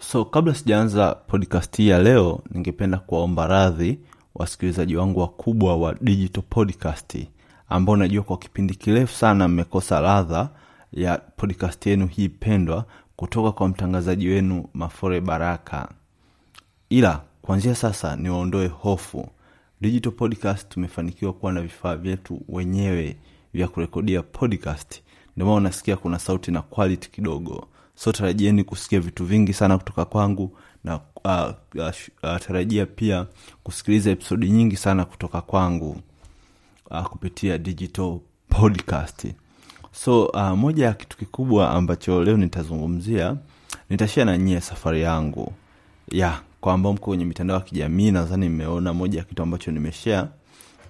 so kabla sijaanza podcast hii ya leo ningependa kuwaomba radhi wasikilizaji wangu wakubwa wa digital podcast ambao najua kwa kipindi kirefu sana mmekosa ladha ya podcast yenu hii pendwa kutoka kwa mtangazaji wenu mafore baraka. Ila kuanzia sasa niwaondoe hofu. Digital podcast tumefanikiwa kuwa na vifaa vyetu wenyewe vya kurekodia podcast. Ndio maana unasikia kuna sauti na quality kidogo so tarajieni kusikia vitu vingi sana kutoka kwangu na uh, uh, tarajia pia kusikiliza episodi nyingi sana kutoka kwangu uh, kupitia digital podcast. So uh, moja ya kitu kikubwa ambacho leo nitazungumzia nitashia na nyie safari yangu. Ya kwa ambao mko kwenye mitandao ya kijamii nadhani mmeona moja ya kitu ambacho nimeshea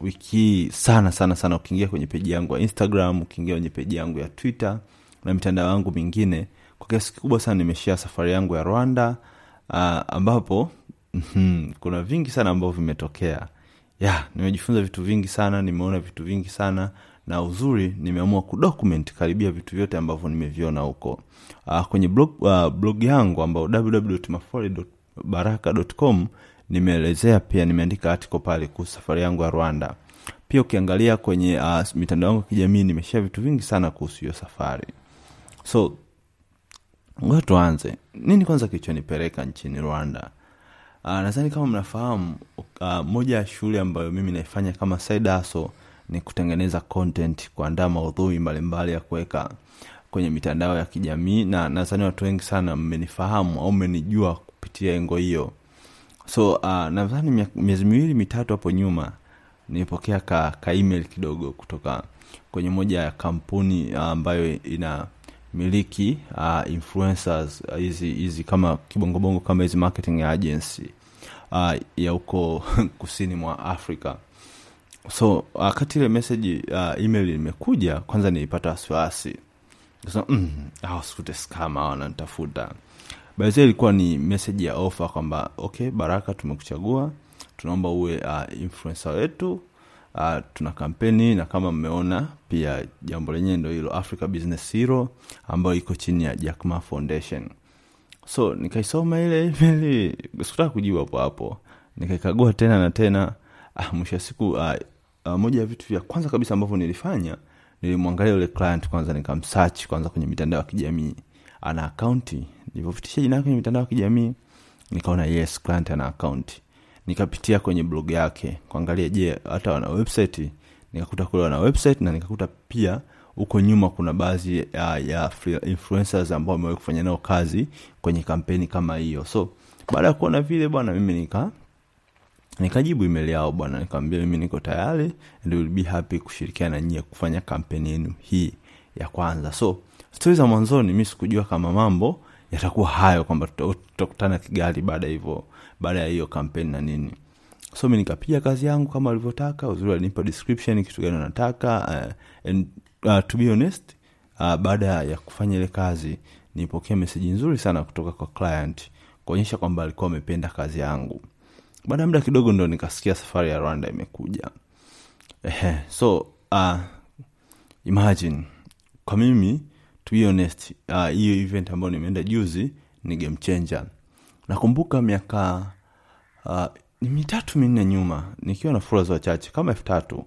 wiki sana sana sana. Ukiingia kwenye peji yangu ya instagram ukiingia kwenye peji yangu ya twitter na mitandao yangu mingine kwa kiasi kikubwa sana nimeshia safari yangu ya rwanda uh, ambapo mm, kuna vingi sana ambavyo vimetokea. Ya nimejifunza vitu vingi sana nimeona vitu vingi sana na uzuri nimeamua kudocument karibia vitu vyote ambavyo nimeviona huko. Uh, kwenye blog, uh, blog yangu ambao www.mafore.baraka.com nimeelezea pia nimeandika article pale kuhusu safari yangu ya rwanda. Pia ukiangalia kwenye uh, mitandao yangu ya kijamii nimeshea vitu vingi sana kuhusu hiyo safari. So ngoja tuanze. Nini kwanza kilichonipeleka nchini rwanda? Uh, nadhani kama mnafahamu uh, moja ya shule ambayo mimi naifanya kama side ni kutengeneza content kuandaa maudhui mbalimbali ya kuweka kwenye mitandao ya kijamii. Na nadhani watu wengi sana mmenifahamu au mmenijua kupitia engo hiyo. So uh, nadhani miezi miwili mitatu hapo nyuma nilipokea ka, ka email kidogo kutoka kwenye moja ya kampuni uh, ambayo ina miliki uh, influencers hizi uh, hizi kama kibongobongo kama hizi marketing agency uh, ya huko kusini mwa afrika. So wakati uh, ile meseji uh, email imekuja kwanza nilipata wasiwasi. So, mm, sikute skama wananitafuta. Baadaye ilikuwa ni meseji ya ofa kwamba okay baraka tumekuchagua tunaomba uwe uh, influencer wetu uh, tuna kampeni na kama mmeona pia jambo lenyewe ndo hilo africa business hero ambayo iko chini ya jackma foundation. So nikaisoma ile email sikutaka kujibu hapo hapo. Nikaikagua tena na tena. Ah, mwisho wa siku ah, ah, moja ya vitu vya kwanza kabisa ambavyo nilifanya nilimwangalia yule client kwanza nikamsach kwanza kwenye mitandao ya kijamii. Ana akaunti nilivyopitisha jina kwenye mitandao ya kijamii nikaona yes client ana akaunti nikapitia kwenye blog yake kuangalia je hata wana website? Nikakuta kule wana website na nikakuta pia huko nyuma kuna baadhi ya, ya influencers ambao wamewahi kufanya nao kazi kwenye kampeni kama hiyo. So baada ya kuona vile bwana mimi nika nikajibu email yao bwana nikamwambia mimi niko tayari and will be happy kushirikiana nyie kufanya kampeni yenu hii ya kwanza. So stori za mwanzoni mi sikujua kama mambo yatakuwa hayo kwamba tutakutana kigali baada hivyo baada ya hiyo kampeni na nini. So mi nikapiga kazi yangu kama alivyotaka uzuri alinipa description kitu gani anataka uh, and uh, to be honest uh, baada ya kufanya ile kazi nipokea meseji nzuri sana kutoka kwa client kuonyesha kwamba alikuwa amependa kazi yangu. Baada ya muda kidogo ndo nikasikia safari ya rwanda imekuja. So uh, imagine kwa mimi to be honest hiyo uh, event ambayo nimeenda juzi ni game changer. Nakumbuka miaka uh, mitatu minne nyuma nikiwa na followers wachache kama elfu tatu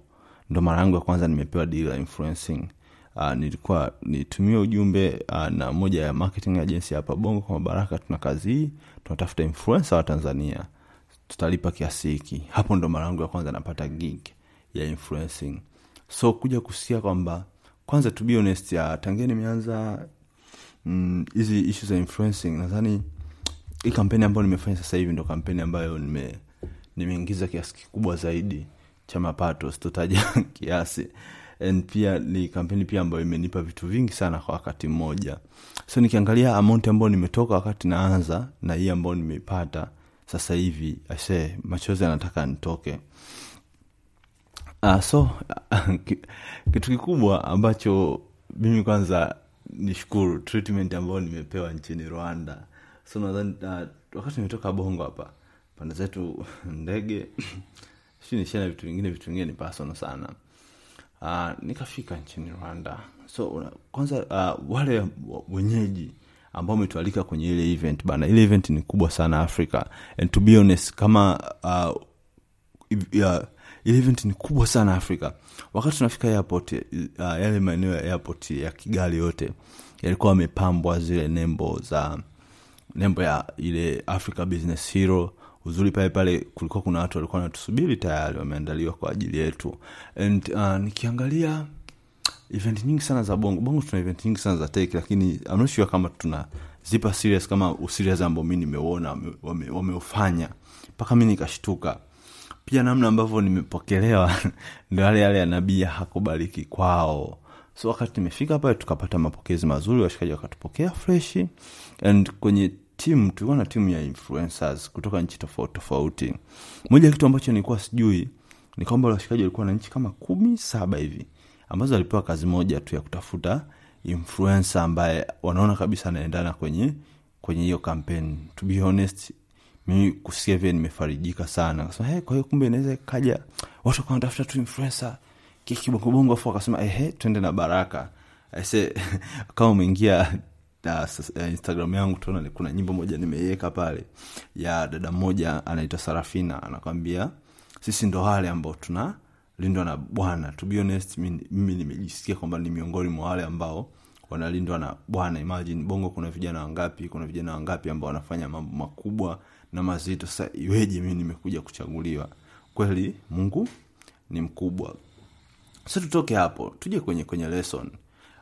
ndo mara yangu ya kwanza nimepewa deal ya influencing. Uh, nilikuwa nitumia ujumbe uh, na moja ya marketing agency hapa bongo kwa baraka tuna kazi hii tunatafuta influencer wa tanzania tutalipa kiasi hiki. Hapo ndo mara yangu ya kwanza napata gig ya influencing. So kuja kusikia kwamba kwanza to be honest ya tangia nimeanza hizi mm, ishu za influencing nadhani hii kampeni ambayo nimefanya sasa hivi ndo kampeni ambayo nime nimeingiza kiasi kikubwa zaidi cha mapato sitotaja kiasi. And pia ni kampeni pia ambayo imenipa vitu vingi sana kwa wakati mmoja. So nikiangalia amount ambayo nimetoka wakati naanza na hii ambayo nimeipata sasa hivi ashe machozi anataka nitoke uh, so kitu kikubwa ambacho mimi kwanza nishukuru treatment ambayo nimepewa nchini rwanda. So nadhani uh, wakati nimetoka bongo hapa pande zetu ndege shinishana vitu vingine vitu vingine ni pasono sana. Uh, nikafika nchini rwanda. So una, kwanza uh, wale wenyeji ambao umetualika kwenye ile event bana ile event ni kubwa sana africa and to be honest kama uh, ya, ile event ni kubwa sana afrika. Wakati tunafika airport uh, yale maeneo ya airport ya kigali yote yalikuwa yamepambwa zile nembo za nembo ya ile africa business hero. Uzuri pale pale kulikuwa kuna watu walikuwa wanatusubiri tayari wameandaliwa kwa ajili yetu. And uh, nikiangalia event nyingi sana za bongo. Bongo tuna event nyingi sana za tech lakini sure kama tuna zipa serious kama userious ambao mi nimeuona wameufanya wame, wame mpaka mi nikashtuka pia namna ambavyo nimepokelewa ndo yale yale ya nabii hakubariki kwao. So wakati nimefika pale tukapata mapokezi mazuri washikaji wakatupokea freshi. And kwenye timu tulikuwa na timu ya influencers kutoka nchi tofauti tofauti. Moja kitu ambacho nilikuwa sijui ni kwamba washikaji walikuwa na nchi kama kumi saba hivi ambazo walipewa kazi moja tu ya kutafuta influencer ambaye wanaona kabisa anaendana kwenye kwenye hiyo kampeni to be honest mimi kusikia vile nimefarijika sana. Kasema hey, kwa kumbe inaweza kaja watu wakawa wanatafuta tu influencer kikibongobongo afu akasema ehe twende na baraka. Ase kama umeingia uh, instagram yangu tuona kuna nyimbo moja nimeiweka pale ya dada mmoja anaitwa sarafina anakwambia sisi ndo wale ambao tuna lindwa na bwana. To be honest mimi nimejisikia kwamba ni miongoni mwa wale ambao wanalindwa na bwana imagine bongo kuna vijana wangapi kuna vijana wangapi ambao wanafanya mambo makubwa na mazito. Sasa iweje mi nimekuja kuchaguliwa? Kweli mungu ni mkubwa. Sa tutoke hapo tuje kwenye kwenye lesson.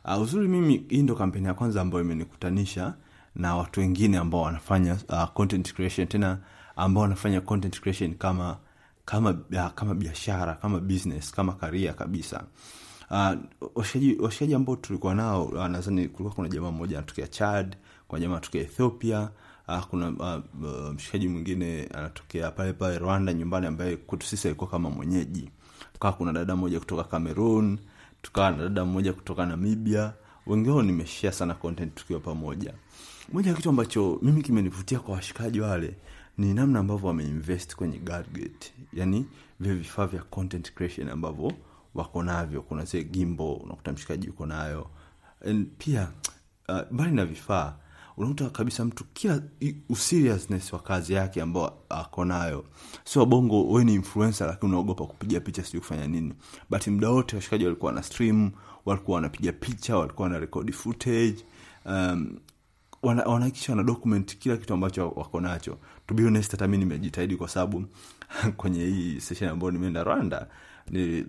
Uh, uzuri mimi hii ndo kampeni ya kwanza ambayo imenikutanisha na watu wengine ambao wanafanya uh, content creation tena ambao wanafanya content creation kama kama uh, kama biashara kama business kama karia kabisa uh, washikaji ambao tulikuwa nao uh, nadhani kulikuwa kuna jamaa mmoja anatokea chad kuna jamaa anatokea ethiopia uh, kuna uh, uh, mshikaji mwingine anatokea pale pale rwanda nyumbani ambaye kwetu sisi alikuwa kama mwenyeji. Tukawa kuna dada moja kutoka cameroon tukawa na dada mmoja kutoka namibia. Wengi wao nimeshare sana content tukiwa pamoja. Moja ya kitu ambacho mimi kimenivutia kwa washikaji wale ni namna ambavyo wameinvest kwenye gadget yani vile vifaa vya content creation ambavyo wako navyo kuna zile gimbo unakuta mshikaji uko nayo. And pia uh, mbali na vifaa unakuta kabisa mtu kila useriousness wa kazi yake ambao ako nayo. Sio bongo we ni influencer lakini unaogopa kupiga picha sijui kufanya nini. But muda wote washikaji walikuwa na stream walikuwa wanapiga picha walikuwa na rekodi footage um, wanahakikisha wana document kila kitu ambacho wako nacho. To hata mi nimejitahidi kwa sababu kwenye hii session ambayo nimeenda rwanda ni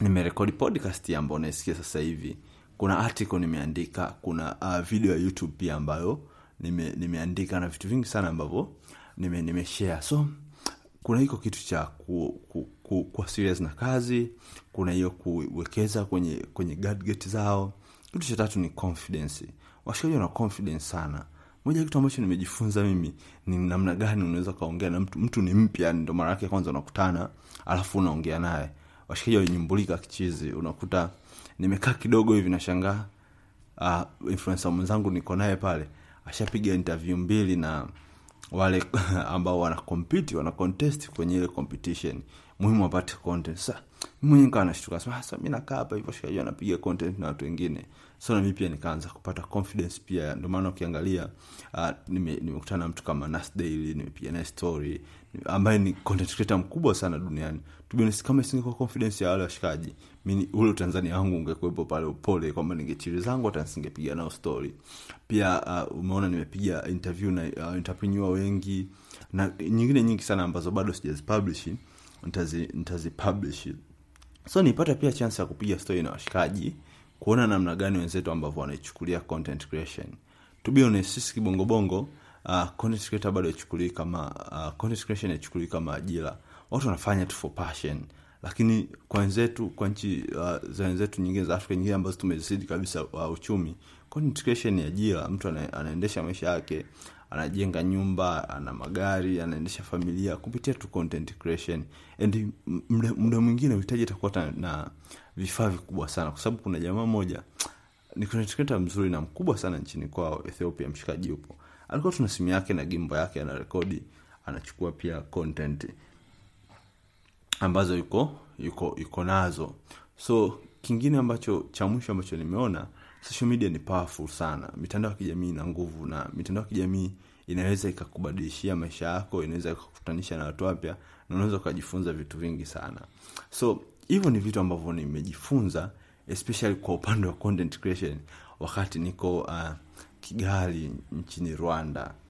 nimerekodi podcast ambao naisikia sasa hivi. Kuna article nimeandika kuna uh, video ya youtube pia ambayo nime, nimeandika na vitu vingi sana ambavyo nime, so kuna hiko kitu cha ku, ku, ku, kuwa serious na kazi kuna hiyo kuwekeza kwenye kwenye gadget zao. Kitu cha tatu ni confidence. Washikaji wana confidence sana. Moja kitu ambacho nimejifunza mimi ni namna gani unaweza ukaongea na mtu mtu ni mpya ndo mara yake kwanza unakutana alafu unaongea naye washikaji walinyumbulika kichizi unakuta nimekaa kidogo hivi nashangaa uh, influensa mwenzangu niko naye pale ashapiga interview mbili na wale ambao wanakompiti compete wana contest kwenye ile competition. Muhimu apate content sa mwenye nikawa nashtuka sasa mi nakaa hapa hivyo shikaji anapiga content na watu wengine. So nami pia nikaanza kupata confidence pia. Ndio maana ukiangalia uh, nimekutana nime mtu kama nas daily nimepiga naye story ambaye ni content creator mkubwa sana duniani. Tubionesi kama isingekuwa confidence ya wale washikaji mini ule utanzania wangu ungekuwepo pale upole kwamba ningechiri zangu hata nisingepiga nao story. Pia uh, umeona nimepiga interview na uh, entrepreneur wengi na nyingine nyingi sana ambazo bado sijazipublish nitazipublish so nipata pia chance ya kupiga story na washikaji kuona namna gani wenzetu ambavyo wanaichukulia content creation. To kibongobongo uh, content creator bado haichukulii kama uh, content creation haichukulii kama ajira. Watu wanafanya tu for passion. Lakini kwa wenzetu kwa nchi uh, za wenzetu nyingine za afrika nyingine ambazo tumezidi kabisa uh, uchumi content creation ni ajira. Mtu ana, anaendesha maisha yake anajenga nyumba ana magari anaendesha familia kupitia tu content creation. And muda mwingine uhitaji atakuwa na, na vifaa vikubwa sana. Kwa sababu kuna jamaa moja ni content creator mzuri na mkubwa sana nchini kwao ethiopia mshikaji yupo. Alikuwa tuna simu yake na gimbo yake anarekodi anachukua pia content ambazo yuko yuko yuko nazo. So kingine ambacho cha mwisho ambacho nimeona social media ni powerful sana. Mitandao ya kijamii ina nguvu na mitandao ya kijamii inaweza ikakubadilishia maisha yako inaweza ikakutanisha na watu wapya na unaweza ukajifunza vitu vingi sana. So hivyo ni vitu ambavyo nimejifunza especially kwa upande wa content creation wakati niko uh, kigali nchini rwanda